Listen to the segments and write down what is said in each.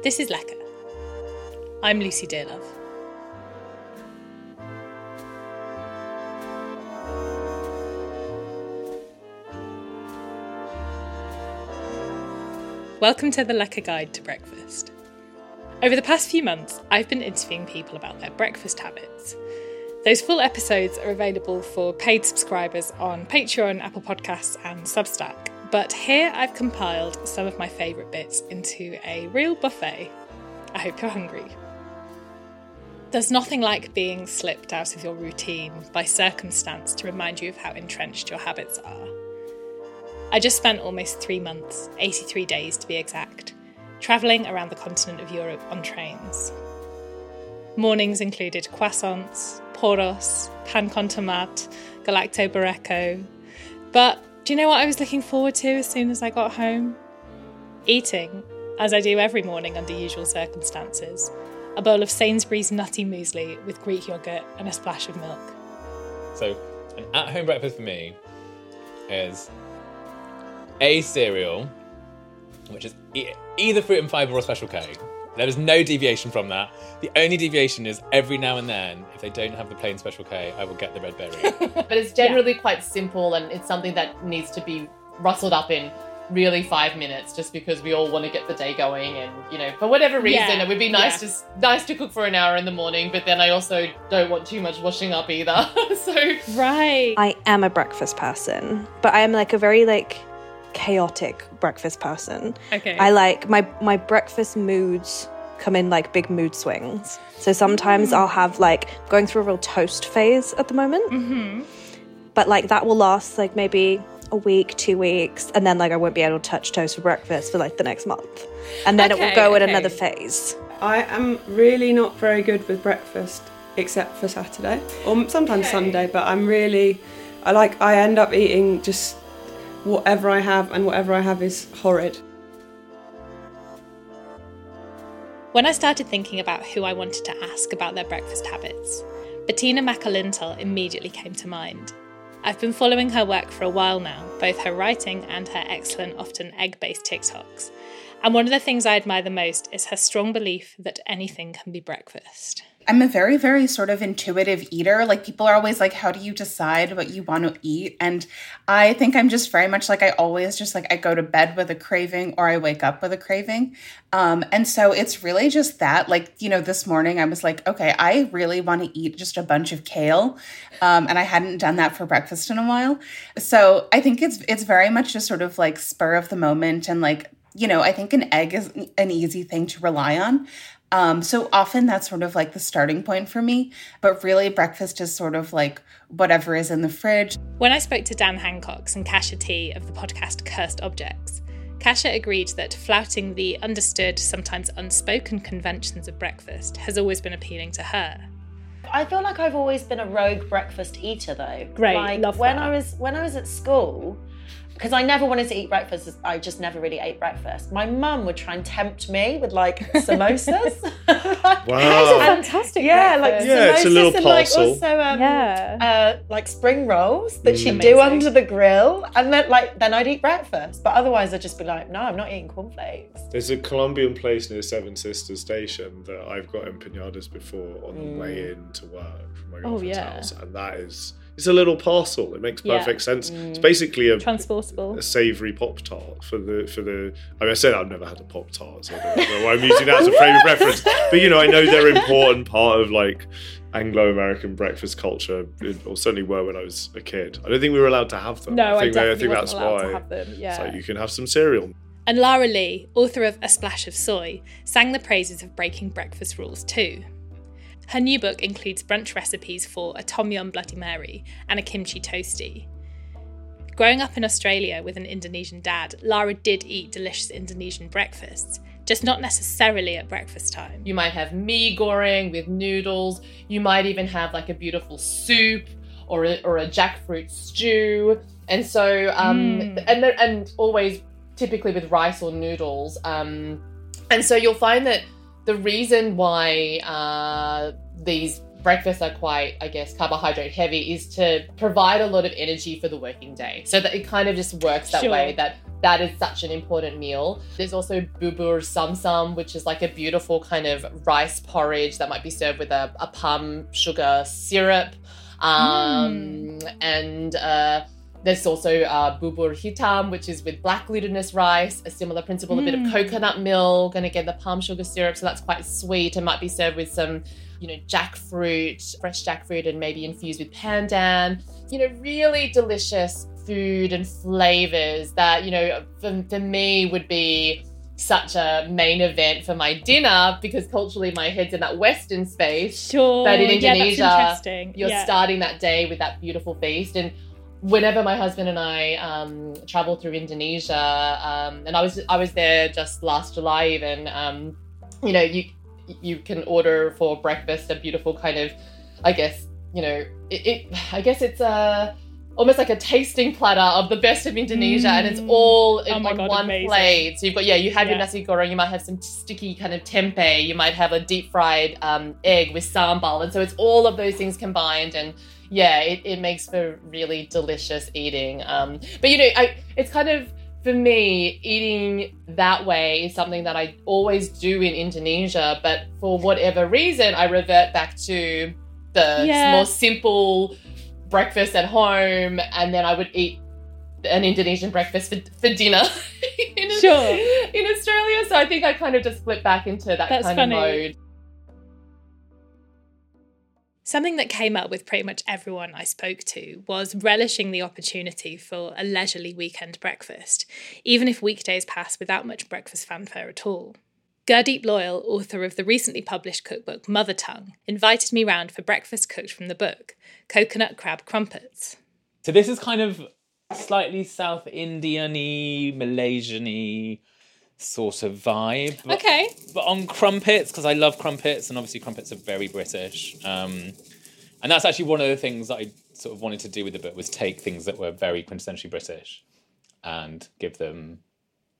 This is Lecker. I'm Lucy Dearlove. Welcome to the Lecker Guide to Breakfast. Over the past few months, I've been interviewing people about their breakfast habits. Those full episodes are available for paid subscribers on Patreon, Apple Podcasts, and Substack. But here I've compiled some of my favourite bits into a real buffet. I hope you're hungry. There's nothing like being slipped out of your routine by circumstance to remind you of how entrenched your habits are. I just spent almost three months, 83 days to be exact, travelling around the continent of Europe on trains. Mornings included croissants, porras, pan con tomate, galaktoboureko. But do you know what I was looking forward to as soon as I got home? Eating, as I do every morning under usual circumstances, a bowl of Sainsbury's nutty muesli with Greek yogurt and a splash of milk. So, an at home breakfast for me is a cereal, which is e- either fruit and fibre or special K. There is no deviation from that. The only deviation is every now and then, if they don't have the plain special K, I will get the red berry. But it's generally quite simple and it's something that needs to be rustled up in really five minutes just because we all want to get the day going and you know for whatever reason Yeah, it would be nice yeah. to nice to cook for an hour in the morning but then i also don't want too much washing up either so Right. I am a breakfast person, but I am like a very like chaotic breakfast person. Okay. I like my my breakfast moods come in like big mood swings. So sometimes I'll have like going through a real toast phase at the moment. Mm-hmm. But like that will last like maybe a week, two weeks, and then like I won't be able to touch toast for breakfast for like the next month, and then it will go in another phase. I am really not very good with breakfast except for Saturday or sometimes Okay. Sunday, but I'm really I like I end up eating just whatever I have and whatever I have is horrid. When I started thinking about who I wanted to ask about their breakfast habits, Bettina Makalintal immediately came to mind. I've been following her work for a while now, both her writing and her excellent, often egg based TikToks. And one of the things I admire the most is her strong belief that anything can be breakfast. I'm a very, very sort of intuitive eater. Like people are always like, how do you decide what you want to eat? And I think I'm just very much like I always just like I go to bed with a craving or I wake up with a craving. Um, and so it's really just that. Like, you know, this morning I was like, okay, I really want to eat just a bunch of kale. Um, and I hadn't done that for breakfast in a while. So I think it's it's very much just sort of like spur of the moment and like you know, I think an egg is an easy thing to rely on. Um, so often that's sort of like the starting point for me. But really, breakfast is sort of like whatever is in the fridge. When I spoke to Dan Hancox and Kasia Tee of the podcast Cursed Objects, Kasia agreed that flouting the understood, sometimes unspoken conventions of breakfast has always been appealing to her. I feel like I've always been a rogue breakfast eater though. Great, Like love when that. I was when I was at school, because I never wanted to eat breakfast, I just never really ate breakfast. My mum would try and tempt me with like samosas. Like- Wow. Fantastic. Yeah, like breakfast. Yeah, it's a samosas little and like also um, Yeah. uh, like spring rolls that she'd Amazing. do under the grill, and then like then I'd eat breakfast. But otherwise, I'd just be like, no, I'm not eating cornflakes. There's a Colombian place near Seven Sisters Station that I've got empanadas before on the way in to work from my Oh, girlfriend's yeah. house, and that is it's a little parcel. It makes Yeah. perfect sense. It's mm. basically a Transportable. a savoury pop tart for the for the. I mean, I said I've never had a pop tart, so I don't know why I'm using that as a frame of reference. But you know, I know they're an important part of like Anglo-American breakfast culture, or certainly were when I was a kid. I don't think we were allowed to have them. No, I think, they- definitely think that's why. to have them. It's Yeah. like you can have some cereal. And Lara Lee, author of A Splash of Soy, sang the praises of breaking breakfast rules too. Her new book includes brunch recipes for a Tom Yum Bloody Mary and a kimchi toasty. Growing up in Australia with an Indonesian dad, Lara did eat delicious Indonesian breakfasts, just not necessarily at breakfast time. You might have mee goreng with noodles. You might even have like a beautiful soup or a, or a jackfruit stew. And so, um, Mm. and and always typically with rice or noodles. Um, and so you'll find that the reason why uh, these breakfasts are quite, I guess, carbohydrate heavy, is to provide a lot of energy for the working day. So that it kind of just works that Sure. way that that is such an important meal. There's also bubur sumsum, which is like a beautiful kind of rice porridge that might be served with a, a palm sugar syrup. Um, And uh, there's also uh, bubur hitam, which is with black glutinous rice, a similar principle, a bit of Mm. coconut milk, and again the palm sugar syrup. So that's quite sweet and might be served with some, you know, jackfruit, fresh jackfruit, and maybe infused with pandan. You know, really delicious food and flavors that, you know, for, for me would be such a main event for my dinner because culturally my head's in that Western space Sure. But in yeah, Indonesia, interesting. you're yeah. starting that day with that beautiful feast and whenever my husband and I um, travel through Indonesia um, and I was I was there just last July even um, you know you you can order for breakfast a beautiful kind of I guess you know it, it I guess it's a almost like a tasting platter of the best of Indonesia and it's Mm. all in, Oh on God, one amazing. plate so you've got yeah you have your Yeah. nasi goreng you might have some sticky kind of tempeh you might have a deep fried um, egg with sambal and so it's all of those things combined and yeah it, it makes for really delicious eating um, but you know I, it's kind of for me eating that way is something that i always do in indonesia but for whatever reason i revert back to the Yeah. more simple breakfast at home and then i would eat an indonesian breakfast for, for dinner in, Sure. in australia so i think i kind of just flip back into that That's kind funny. of mode Something that came up with pretty much everyone I spoke to was relishing the opportunity for a leisurely weekend breakfast, even if weekdays pass without much breakfast fanfare at all. Gurdeep Loyal, author of the recently published cookbook Mother Tongue, invited me round for breakfast cooked from the book Coconut Crab Crumpets. So this is kind of slightly South Indian-y, Malaysian-y sort of vibe. But, Okay. But on crumpets, because I love crumpets, and obviously crumpets are very British. Um, and that's actually one of the things that I sort of wanted to do with the book was take things that were very quintessentially British and give them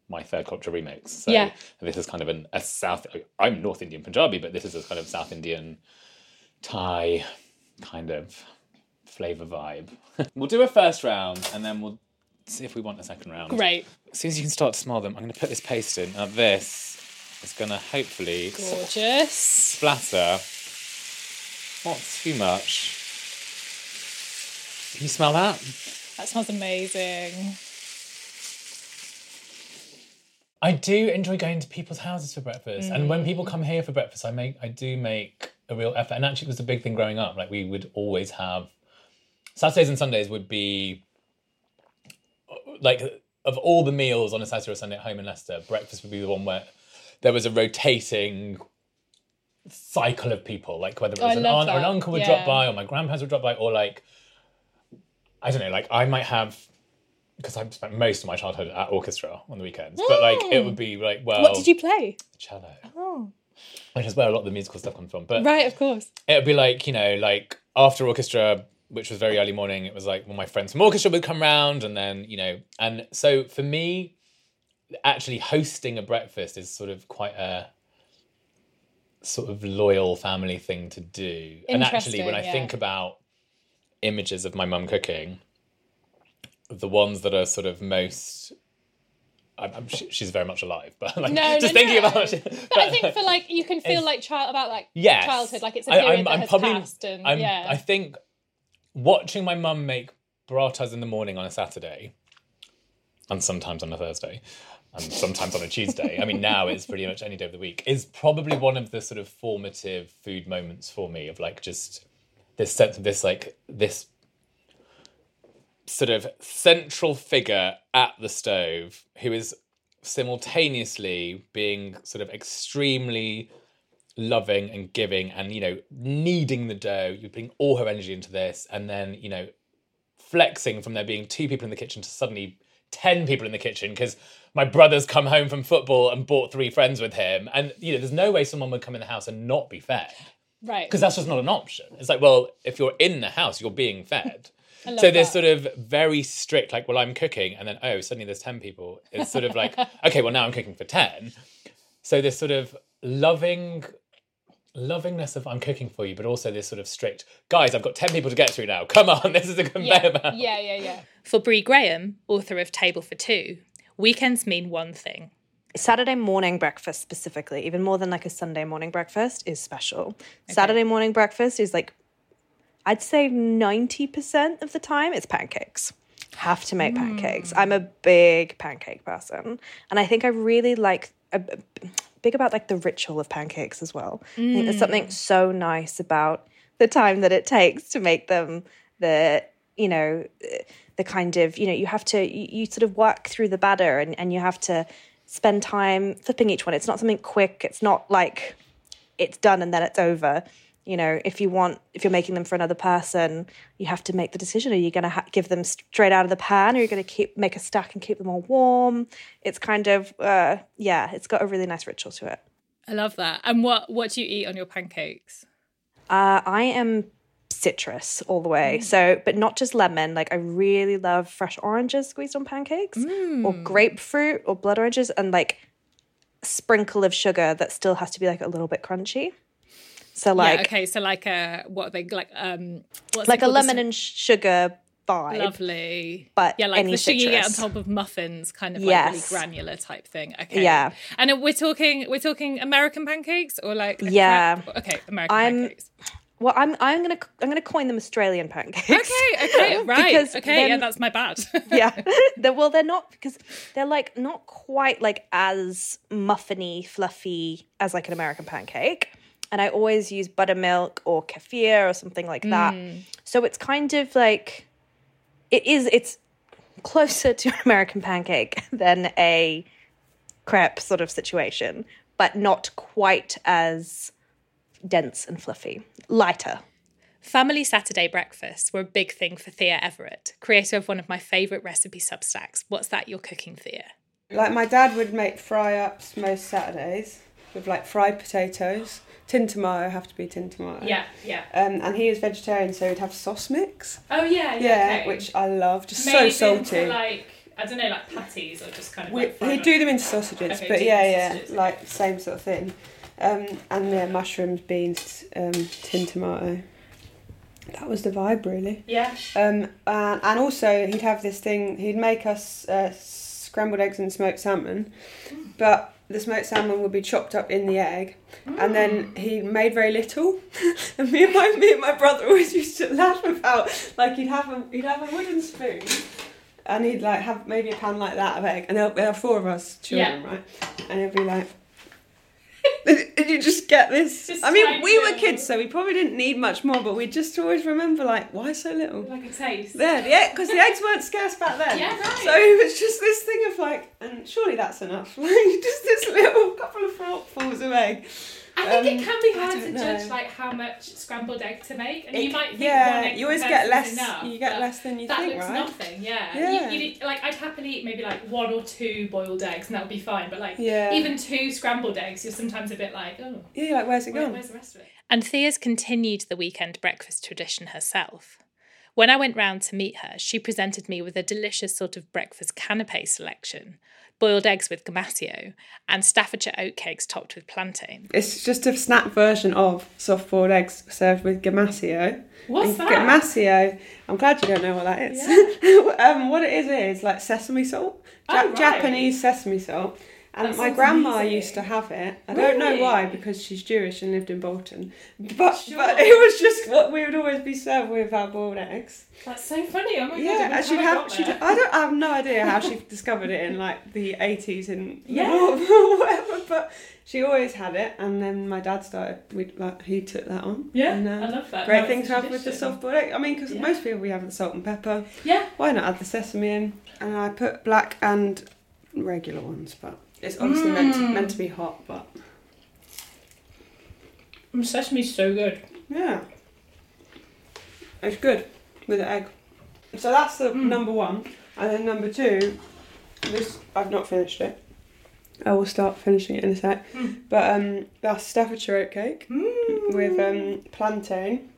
my third culture remix. So Yeah. this is kind of an, a South. I'm North Indian Punjabi, but this is a kind of South Indian Thai kind of flavor vibe. we'll do a first round and then we'll see if we want a second round. Great. As soon as you can start to smell them, I'm going to put this paste in. Now this is going to hopefully Gorgeous. splatter. Not too much. Can you smell that? That smells amazing. I do enjoy going to people's houses for breakfast, and when people mm. come here for breakfast, I make I do make a real effort. And actually, it was a big thing growing up. Like we would always have Saturdays and Sundays would be like of all the meals on a Saturday or Sunday at home in Leicester, breakfast would be the one where there was a rotating cycle of people. Like whether it Oh, was an love aunt or an uncle would Yeah. drop by, or my grandparents would drop by, or like I don't know, like I might have because I've spent most of my childhood at orchestra on the weekends, but like it would mm. be like well, What did you play? cello, Oh. which is where a lot of the musical stuff comes from. But Right, of course. it would be like you know like after orchestra which was very early morning it was like well my friends from orchestra would come round and then you know and so for me actually hosting a breakfast is sort of quite a sort of loyal family thing to do and actually when i yeah. think about images of my mum cooking the ones that are sort of most I'm, I'm, she's very much alive, but like No, just no, thinking no. about. But I think for like you can feel like child about like yes. childhood, like it's a period I'm- that I'm has probably- passed, and I'm, yeah, I think watching my mum make parathas in the morning on a Saturday, and sometimes on a Thursday, and sometimes on a Tuesday. I mean, now it's pretty much any day of the week. Is probably one of the sort of formative food moments for me of like just this sense of this like this sort of central figure at the stove who is simultaneously being sort of extremely loving and giving and you know kneading the dough. You're putting all her energy into this and then you know flexing from there being two people in the kitchen to suddenly 10 people in the kitchen because my brother's come home from football and brought three friends with him. And you know there's no way someone would come in the house and not be fed. Right. because that's just not an option. It's like well if you're in the house you're being fed. So this that. sort of very strict like well i'm cooking and then oh suddenly there's 10 people. It's sort of like okay well now i'm cooking for 10 so this sort of loving lovingness of I'm cooking for you, but also this sort of strict guys. I've got ten people to get through now. Come on, this is a conveyor belt. Yeah, yeah, yeah. For Bre Graham, author of Table for Two, weekends mean one thing. Saturday morning breakfast specifically, even more than like a Sunday morning breakfast, is special. Saturday morning breakfast is like, I'd say 90% of the time it's pancakes. Have to make hmm. pancakes. I'm a big pancake person. And I think I really like, a, big about like the ritual of pancakes as well. I think there's mm. something so nice about the time that it takes to make them, the, you know, the kind of, you know, you have to, you, you sort of work through the batter and, and you have to spend time flipping each one. It's not something quick. It's not like it's done and then it's over. You know, if you want, if you're making them for another person, you have to make the decision. Are you going to ha- give them straight out of the pan, or are you going to keep make a stack and keep them all warm? It's kind of, uh, yeah, it's got a really nice ritual to it. I love that. And what what do you eat on your pancakes? Uh, I am citrus all the way. So, but not just lemon. Like I really love fresh oranges squeezed on pancakes, or grapefruit, or blood oranges, and like sprinkle of sugar that still has to be like a little bit crunchy. So like yeah, okay, so like a what are they like um what's like a lemon and sugar vibe. lovely. but yeah, like the sugar you get on top of muffins, kind of Yes. like really granular type thing. Okay. Yeah. And we're talking we're talking American pancakes or like Yeah. Okay, American I'm- pancakes. Well, I'm I'm gonna I'm gonna coin them Australian pancakes. Okay, okay, right. Because okay, yeah, that's my bad. yeah. They're, well, they're not because they're like not quite like as muffiny, fluffy as like an American pancake. And I always use buttermilk or kefir or something like that. Mm. So it's kind of like it is. It's closer to an American pancake than a crepe sort of situation, but not quite as dense and fluffy. Lighter. Family Saturday breakfasts were a big thing for Thea Everett, creator of one of my favourite recipe substacks. What's that you're cooking, Thea? Like my dad would make fry ups most Saturdays with like fried potatoes. Tin tomato have to be tin tomato. yeah. Yeah. Um, and he is vegetarian, so he'd have sauce mix. Oh yeah, Yeah, yeah which I love. Just so salty. like I don't know, like patties or just kind of We, he'd do them into sausages, Okay, but yeah, yeah, sausages, like same sort of thing. Um, and yeah, mushrooms, beans, um, tin tomato. That was the vibe, really. Yeah. Um, and, and also he'd have this thing. He'd make us uh, scrambled eggs and smoked salmon, but the smoked salmon would be chopped up in the egg, and then mm. he made very little. and me and my me and my brother always used to laugh about like he'd have a he'd have a wooden spoon. And he'd like have maybe a pan like that of egg, and there are four of us children, right? And he'd be like, and you just get this. Just I mean, we were kids, so we probably didn't need much more, but we just always remember like, why so little? Like a taste. There, yeah, because the eggs weren't scarce back then. Yeah, right. So it was just this thing of like, and surely that's enough. Just this little couple of forkfuls of egg. I think Um, it can be hard to know. judge like how much scrambled egg to make, and you might think yeah, one egg you always get less. enough, you get less than you that think, looks right? nothing. Yeah. Yeah. You, you, like I'd happily eat maybe like one or two boiled eggs, and that would be fine. But like Yeah. even two scrambled eggs, you're sometimes a bit like, oh, Yeah, like where's it where- gone? where's the rest of it? And Thea's continued the weekend breakfast tradition herself. When I went round to meet her, she presented me with a delicious sort of breakfast canapé selection boiled eggs with gamasio and Staffordshire oatcakes topped with plantain. It's just a snack version of soft boiled eggs served with gamasio. What's and that? Gamasio, I'm glad you don't know what that is. um, what it is is like sesame salt, Ja- Oh, right. Japanese sesame salt. And my grandma amazing. used to have it. I don't know why because she's Jewish and lived in Bolton. But Sure. but it was just what we would always be served with our boiled eggs. That's so funny. Oh my god. Yeah, how she'd I have. She'd. I don't. I have no idea how she discovered it in like the eighties in Yeah. Or whatever. But she always had it, and then my dad started. We like he took that on. Yeah, and, uh, I love that. Great No, thing to have with the soft boiled egg. I mean, because Yeah. most people we have the salt and pepper. Yeah. Why not add the sesame in? And I put black and regular ones, but it's obviously meant to, meant to be hot. But Mm, Sesame's so good. yeah, it's good with the egg. So that's the number one, and then number two. This I've not finished it. I will start finishing it in a sec. But um, that's Staffordshire oatcake with um, plantain.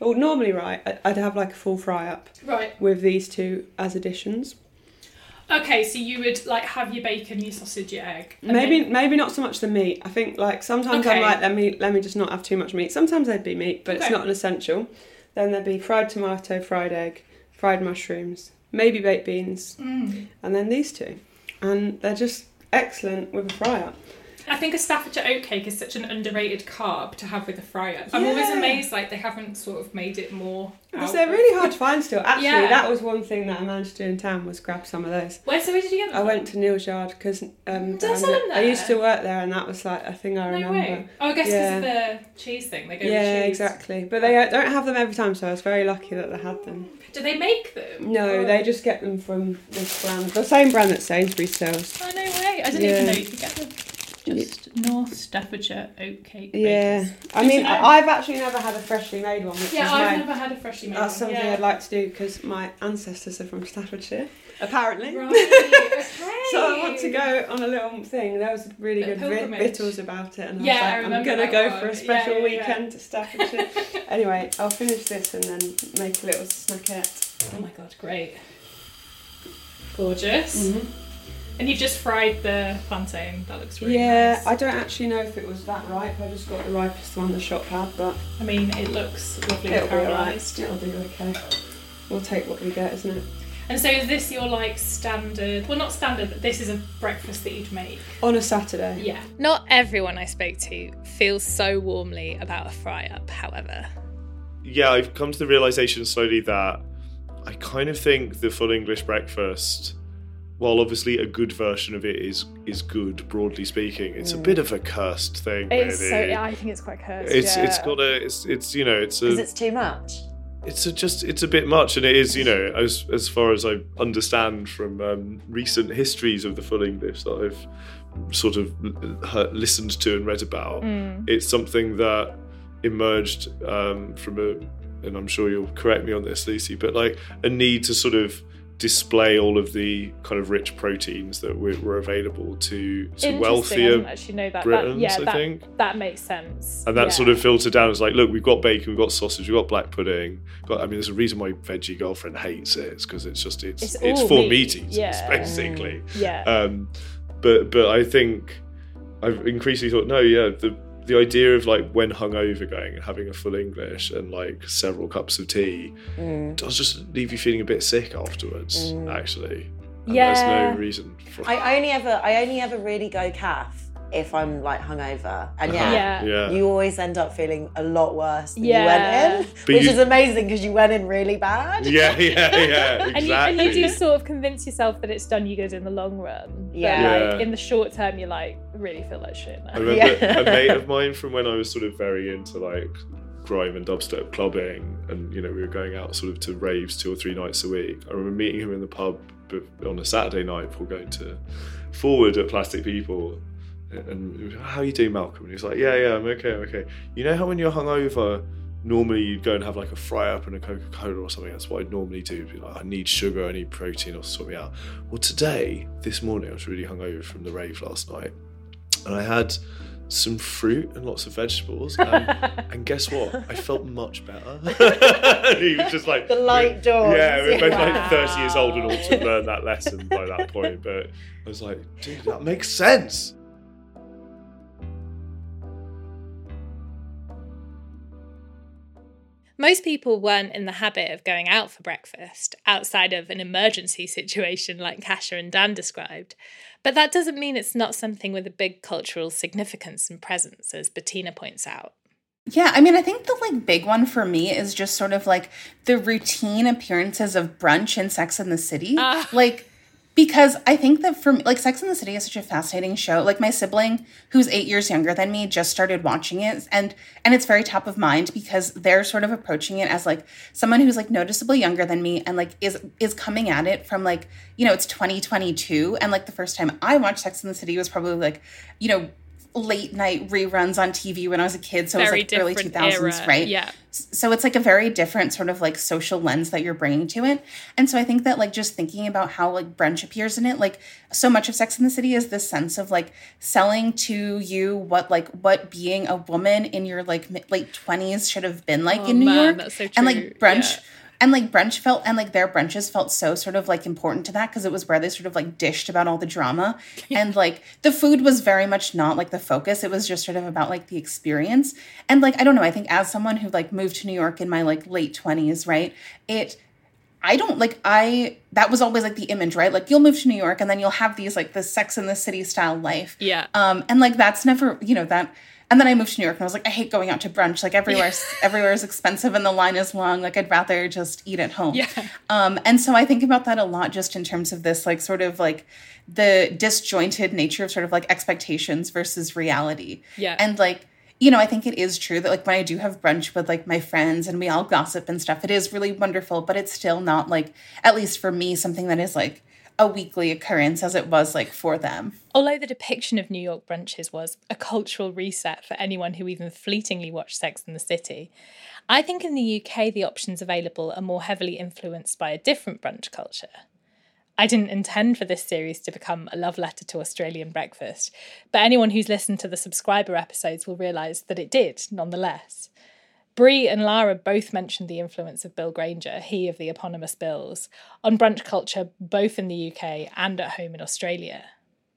Well, normally, right, I- I'd have like a full fry up Right. with these two as additions. Okay, so you would like have your bacon, your sausage, your egg. Maybe then- maybe not so much the meat. I think like sometimes Okay. I'm like let me let me just not have too much meat. Sometimes there'd be meat, but it's not an essential. Then there'd be fried tomato, fried egg, fried mushrooms, maybe baked beans, Mm. and then these two, and they're just excellent with a fry up. I think a Staffordshire oatcake is such an underrated carb to have with a fry up. I'm always amazed like they haven't sort of made it more. Because they're really hard to find still. Actually, Yeah. that was one thing that I managed to do in town was grab some of those. Where so where did you get them? I went to Neal's Yard because um, I down sell them there- I used to work there, and that was like a thing I No remember. way. Oh, I guess because Yeah. of the cheese thing. They go Yeah, cheese. exactly. But they uh, don't have them every time, so I was very lucky that they had them. Do they make them? No, Or- they just get them from this brand, the same brand that Sainsbury's sells. Oh no way! I didn't Yeah. even know you could get them. Just North Staffordshire oatcake. Yeah, bakers. I mean. I- I've actually never had a freshly made one, which Yeah, is I've my, never had a freshly made that's one. something yeah. I'd like to do because my ancestors are from Staffordshire, apparently. Right. Okay. So I want to go on a little thing. There was really Bit good pilgrimage. victuals about it, and Yeah, I I was like, I'm gonna go one. for a special yeah. weekend to Staffordshire. anyway, I'll finish this and then make a little snackette. Oh my god, great. Gorgeous. Mm-hmm. And you've just fried the plantain. That looks really nice. yeah, nice. I don't actually know if it was that ripe. I just got the ripest one the shop had, but I mean, it looks lovely it'll be alright. caramelised. It'll be okay. We'll take what we get, isn't it? And so is this your like standard? Well, not standard, but this is a breakfast that you'd make. On a Saturday. Yeah. Not everyone I spoke to feels so warmly about a fry up, however. yeah, I've come to the realization slowly that I kind of think the full English breakfast, while obviously a good version of it is is good, broadly speaking, it's a bit of a cursed thing. It's really. so yeah, I think it's quite cursed. it's yeah. it's got a it's it's you know it's a Because it's too much. it's a just it's a bit much and it is you know as as far as i understand from um, recent histories of the full english that i've sort of heard, listened to and read about Mm. it's something that emerged um, from a and i'm sure you'll correct me on this lucy but like a need to sort of display all of the kind of rich proteins that were, were available to, to I wealthier actually know that. that Britons, yeah, I that, think. that makes sense. and that yeah. sort of filtered down as like, look, we've got bacon, we've got sausage, we've got black pudding. Got, I mean, there's a reason my veggie girlfriend hates it. It's because it's just it's It's it's, for meat, meat eaters yeah. basically. yeah. Um, but but I think I've increasingly thought, no, yeah, the the idea of like when hungover going and having a full English and like several cups of tea mm. does just leave you feeling a bit sick afterwards. Mm. Actually, and Yeah. there's no reason for. I only ever, I only ever really go calf if I'm like hungover, and uh-huh. yeah, Yeah. yeah. you always end up feeling a lot worse than Yeah. you went in, But which you- is amazing because you went in really bad. yeah, yeah, yeah, and, you, exactly. and you do sort of convince yourself that it's done you good in the long run. Yeah. But Yeah. like in the short term, you're like really feel like shit now. I remember Yeah. a mate of mine from when I was sort of very into like grime and dubstep clubbing, and you know we were going out sort of to raves two or three nights a week. I remember meeting him in the pub on a Saturday night before going to Forward at Plastic People, and how are you doing, Malcolm? And he was like, yeah, yeah, I'm okay, I'm okay. You know how when you're hungover. Normally, you'd go and have like a fry up and a Coca Cola or something. That's what I'd normally do. Be like, I need sugar, I need protein, or sort me out. Well, today, this morning, I was really hungover from the rave last night, and I had some fruit and lots of vegetables. And, and guess what? I felt much better. he was just like The light dawns. Yeah, we're both like 30 years old and all to learn that lesson by that point. But I was like, dude, that makes sense. Most people weren't in the habit of going out for breakfast outside of an emergency situation like Kasia and Dan described. But that doesn't mean it's not something with a big cultural significance and presence, as Bettina points out. Yeah, I mean, I think the like big one for me is just sort of like the routine appearances of brunch in Sex and the City. Ah. Like because I think that for me, like Sex and the City is such a fascinating show. Like my sibling, who's eight years younger than me, just started watching it, and and it's very top of mind because they're sort of approaching it as like someone who's like noticeably younger than me and like is is coming at it from like you know it's 2022 and like the first time I watched Sex and the City was probably like you know late night reruns on TV when I was a kid, so Very it was like early 2000s, era, right? yeah. So it's like a very different sort of like social lens that you're bringing to it. And so I think that like just thinking about how like brunch appears in it, like so much of Sex and the City is this sense of like selling to you what like what being a woman in your like late 20s should have been like Oh, in New man, York. so And like brunch yeah. And like brunch felt and like their brunches felt so sort of like important to that because it was where they sort of like dished about all the drama and like the food was very much not like the focus it was just sort of about like the experience and like i don't know i think as someone who like moved to new york in my like late 20s right it I don't like I that was always like the image, right? Like you'll move to New York and then you'll have these like the sex and the city style life. Yeah. Um and like that's never, you know, that and then I moved to New York and I was like, I hate going out to brunch. Like everywhere's everywhere is expensive and the line is long. Like I'd rather just eat at home. Yeah. Um, and so I think about that a lot just in terms of this like sort of like the disjointed nature of sort of like expectations versus reality. Yeah. And like you know, I think it is true that like when I do have brunch with like my friends and we all gossip and stuff, it is really wonderful, but it's still not like, at least for me, something that is like a weekly occurrence as it was like for them. Although the depiction of New York brunches was a cultural reset for anyone who even fleetingly watched Sex and the City, I think in the UK the options available are more heavily influenced by a different brunch culture. I didn't intend for this series to become a love letter to Australian breakfast, but anyone who's listened to the subscriber episodes will realise that it did, nonetheless. Bre and Lara both mentioned the influence of Bill Granger, he of the eponymous Bills, on brunch culture both in the UK and at home in Australia.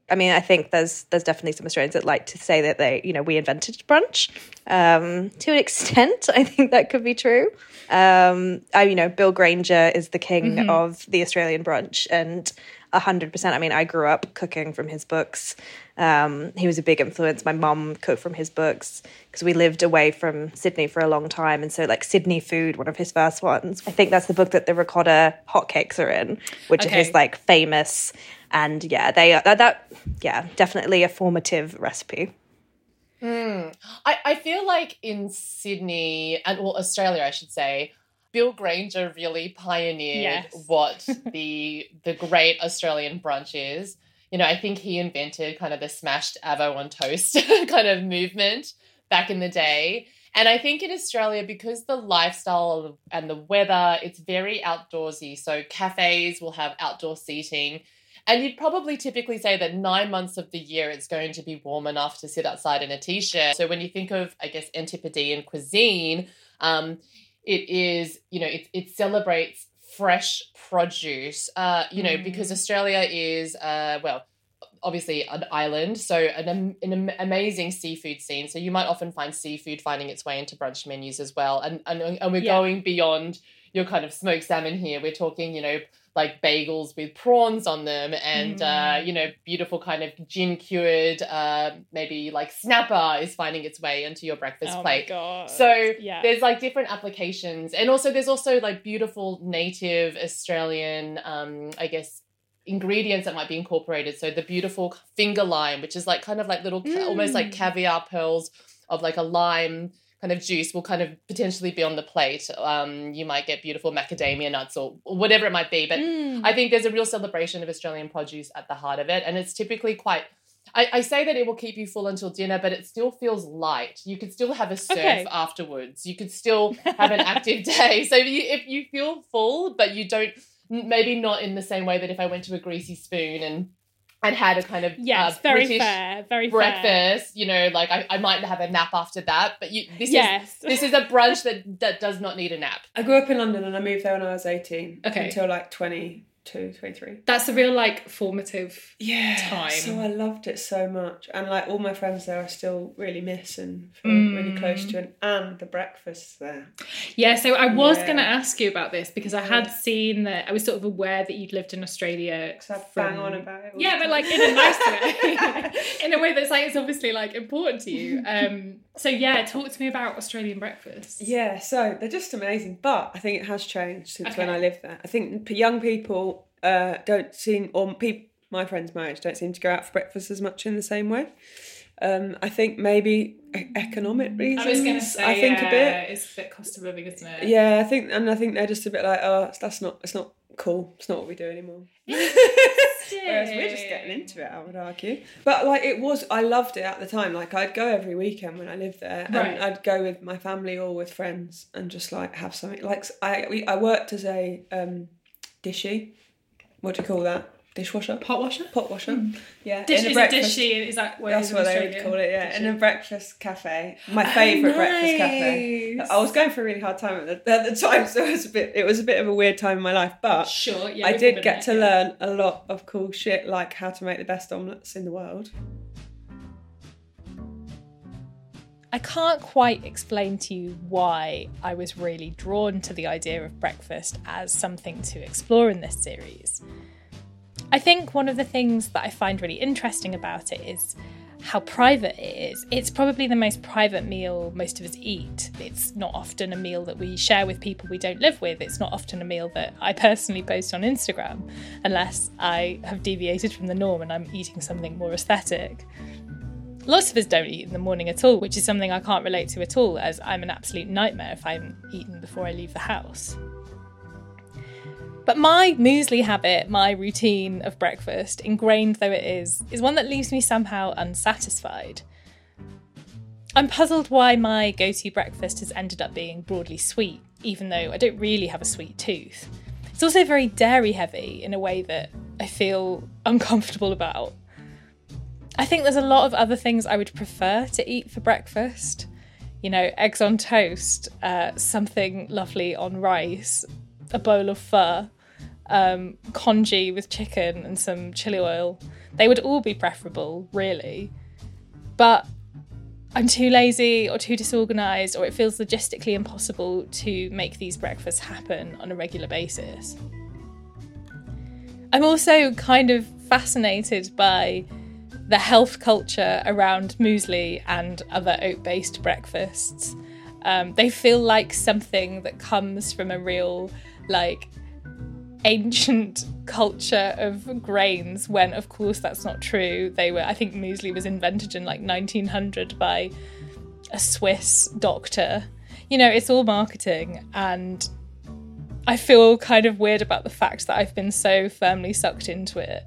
I mean, I think there's there's definitely some Australians that like to say that they, you know, we invented brunch. Um, to an extent, I think that could be true. Um, I, you know, Bill Granger is the king of the Australian brunch, and hundred percent. I mean, I grew up cooking from his books. Um, he was a big influence. My mum cooked from his books because we lived away from Sydney for a long time, and so like Sydney food, one of his first ones. I think that's the book that the ricotta hotcakes are in, which Okay. is his like famous. And yeah, they are that, that yeah, definitely a formative recipe. I, I feel like in Sydney and well Australia, I should say, Bill Granger really pioneered Yes. what the the great Australian brunch is. You know, I think he invented kind of the smashed avo on toast kind of movement back in the day. And I think in Australia, because the lifestyle and the weather, it's very outdoorsy. So cafes will have outdoor seating. And you'd probably typically say that nine months of the year it's going to be warm enough to sit outside in a t shirt. So when you think of, I guess, Antipodean cuisine, um, it is, you know, it, it celebrates fresh produce, uh, you know, because Australia is, uh, well, obviously an island, so an, an amazing seafood scene. So you might often find seafood finding its way into brunch menus as well. And and, and we're Yeah. going beyond your kind of smoked salmon here. We're talking, you know, like bagels with prawns on them and uh, you know, beautiful kind of gin cured, uh, maybe like snapper is finding its way into your breakfast Oh plate. So yeah. there's like different applications, and also there's also like beautiful native Australian, um, I guess, ingredients that might be incorporated. So the beautiful finger lime, which is like kind of like little, ca- almost like caviar pearls of like a lime kind of juice, will kind of potentially be on the plate. Um, you might get beautiful macadamia nuts or, whatever it might be, but Mm. I think there's a real celebration of Australian produce at the heart of it, and it's typically quite. I, I say that it will keep you full until dinner, but it still feels light. You could still have a surf Okay. afterwards. You could still have an active day. So if you, if you feel full, but you don't, maybe not in the same way that if I went to a greasy spoon and and had a kind of yes, uh, very British fair. Very fair. breakfast, you know, like I, I might have a nap after that. But you, this Yes. is this is a brunch that that does not need a nap. I grew up in London and I moved there when I was 18 Okay. until like 22, 23. That's a real like formative. Yeah. Time. So I loved it so much. And like all my friends there I still really miss and feel really close to and, and the breakfasts there. Yeah, so I was Yeah. going to ask you about this because I had seen that I was sort of aware that you'd lived in Australia. Because I from- bang on about it. Yeah, but like in a nice way, in a way that's like it's obviously like important to you. Um, so yeah, talk to me about Australian breakfast. Yeah, so they're just amazing. But I think it has changed since when I lived there. I think young people uh, don't seem, or people, my friends my age don't seem to go out for breakfast as much in the same way. Um, I think maybe economic reasons. I was going to say, I think yeah, a bit. it's a bit cost of living, isn't it? Yeah, I think, and I think they're just a bit like, oh, that's not, it's not cool. It's not what we do anymore. Whereas we're just getting into it, I would argue. But like it was, I loved it at the time. Like I'd go every weekend when I lived there, Right. and I'd go with my family or with friends, and just like have something. Like I, we, I worked as a um, dishy. What do you call that? dishwasher, Pot washer? pot washer. Hmm. Yeah, Dish, in a is it breakfast. dishy? Is that what That's what they would call it, yeah. In a breakfast cafe, my oh, favourite breakfast cafe. I was going through a really hard time at the, at the time, so it was a bit. It was a bit of a weird time in my life, but Sure, yeah. I did get to learn a lot of cool shit, like how to make the best omelets in the world. I can't quite explain to you why I was really drawn to the idea of breakfast as something to explore in this series. I think one of the things that I find really interesting about it is how private it is. It's probably the most private meal most of us eat. It's not often a meal that we share with people we don't live with. It's not often a meal that I personally post on Instagram, unless I have deviated from the norm and I'm eating something more aesthetic. Lots of us don't eat in the morning at all, which is something I can't relate to at all, as I'm an absolute nightmare if I haven't eaten before I leave the house. But my muesli habit, my routine of breakfast, ingrained though it is, is one that leaves me somehow unsatisfied. I'm puzzled why my go to breakfast has ended up being broadly sweet, even though I don't really have a sweet tooth. It's also very dairy heavy in a way that I feel uncomfortable about. I think there's a lot of other things I would prefer to eat for breakfast. You know, eggs on toast, uh, something lovely on rice, a bowl of pho, um, congee with chicken and some chili oil. They would all be preferable, really. But I'm too lazy or too disorganized, or it feels logistically impossible to make these breakfasts happen on a regular basis. I'm also kind of fascinated by the health culture around muesli and other oat based breakfasts. Um, they feel like something that comes from a real, like, ancient culture of grains when of course that's not true. They were i think muesli was invented in like 1900 by a swiss doctor. You know it's all marketing and i feel kind of weird about the fact that i've been so firmly sucked into it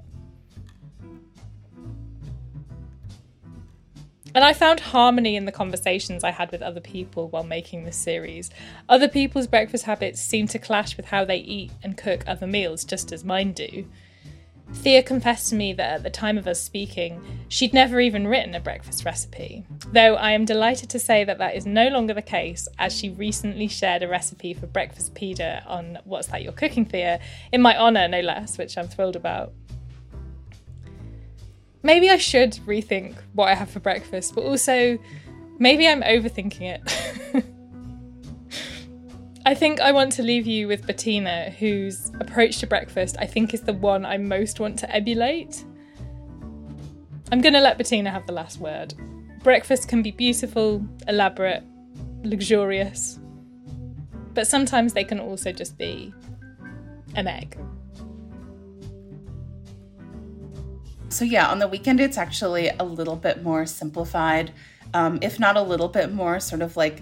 And I found harmony in the conversations I had with other people while making this series. Other people's breakfast habits seem to clash with how they eat and cook other meals, just as mine do. Thea confessed to me that at the time of us speaking, she'd never even written a breakfast recipe. Though I am delighted to say that that is no longer the case, as she recently shared a recipe for breakfast pita on What's That You're Cooking, Thea, in my honour, no less, which I'm thrilled about. Maybe I should rethink what I have for breakfast, but also maybe I'm overthinking it. I think I want to leave you with Bettina, whose approach to breakfast I think is the one I most want to emulate. I'm going to let Bettina have the last word. Breakfast can be beautiful, elaborate, luxurious, but sometimes they can also just be an egg. So yeah, on the weekend it's actually a little bit more simplified, um, if not a little bit more sort of like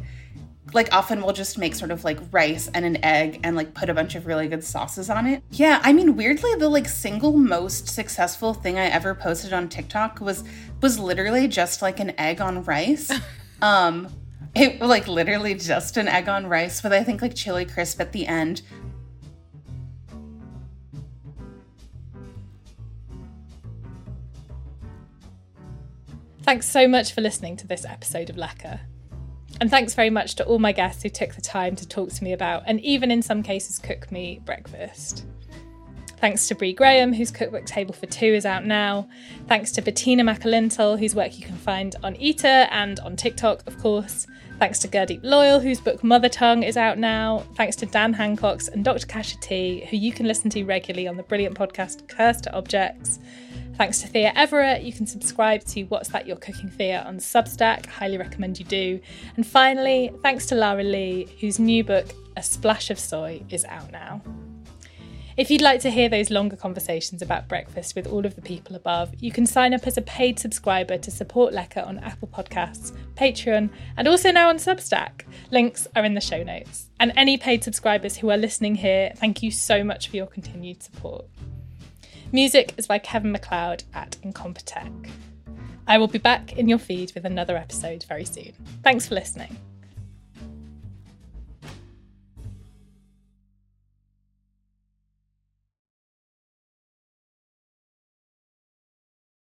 like often we'll just make sort of like rice and an egg and like put a bunch of really good sauces on it. Yeah, I mean weirdly the like single most successful thing I ever posted on TikTok was was literally just like an egg on rice. um it like literally just an egg on rice with I think like chili crisp at the end. Thanks so much for listening to this episode of Lecker. And thanks very much to all my guests who took the time to talk to me about, and even in some cases, cook me breakfast. Thanks to Bre Graham, whose cookbook Table for Two is out now. Thanks to Bettina Makalintal, whose work you can find on Eater and on TikTok, of course. Thanks to Gurdeep Loyal, whose book Mother Tongue is out now. Thanks to Dan Hancox and Dr. Kasia Tee, who you can listen to regularly on the brilliant podcast Cursed to Objects. Thanks to Thea Everett. You can subscribe to What's That You're Cooking Thea on Substack. Highly recommend you do. And finally, thanks to Lara Lee, whose new book, A Splash of Soy, is out now. If you'd like to hear those longer conversations about breakfast with all of the people above, you can sign up as a paid subscriber to support Lecker on Apple Podcasts, Patreon, and also now on Substack. Links are in the show notes. And any paid subscribers who are listening here, thank you so much for your continued support. Music is by Kevin McLeod at Incompetech. I will be back in your feed with another episode very soon. Thanks for listening.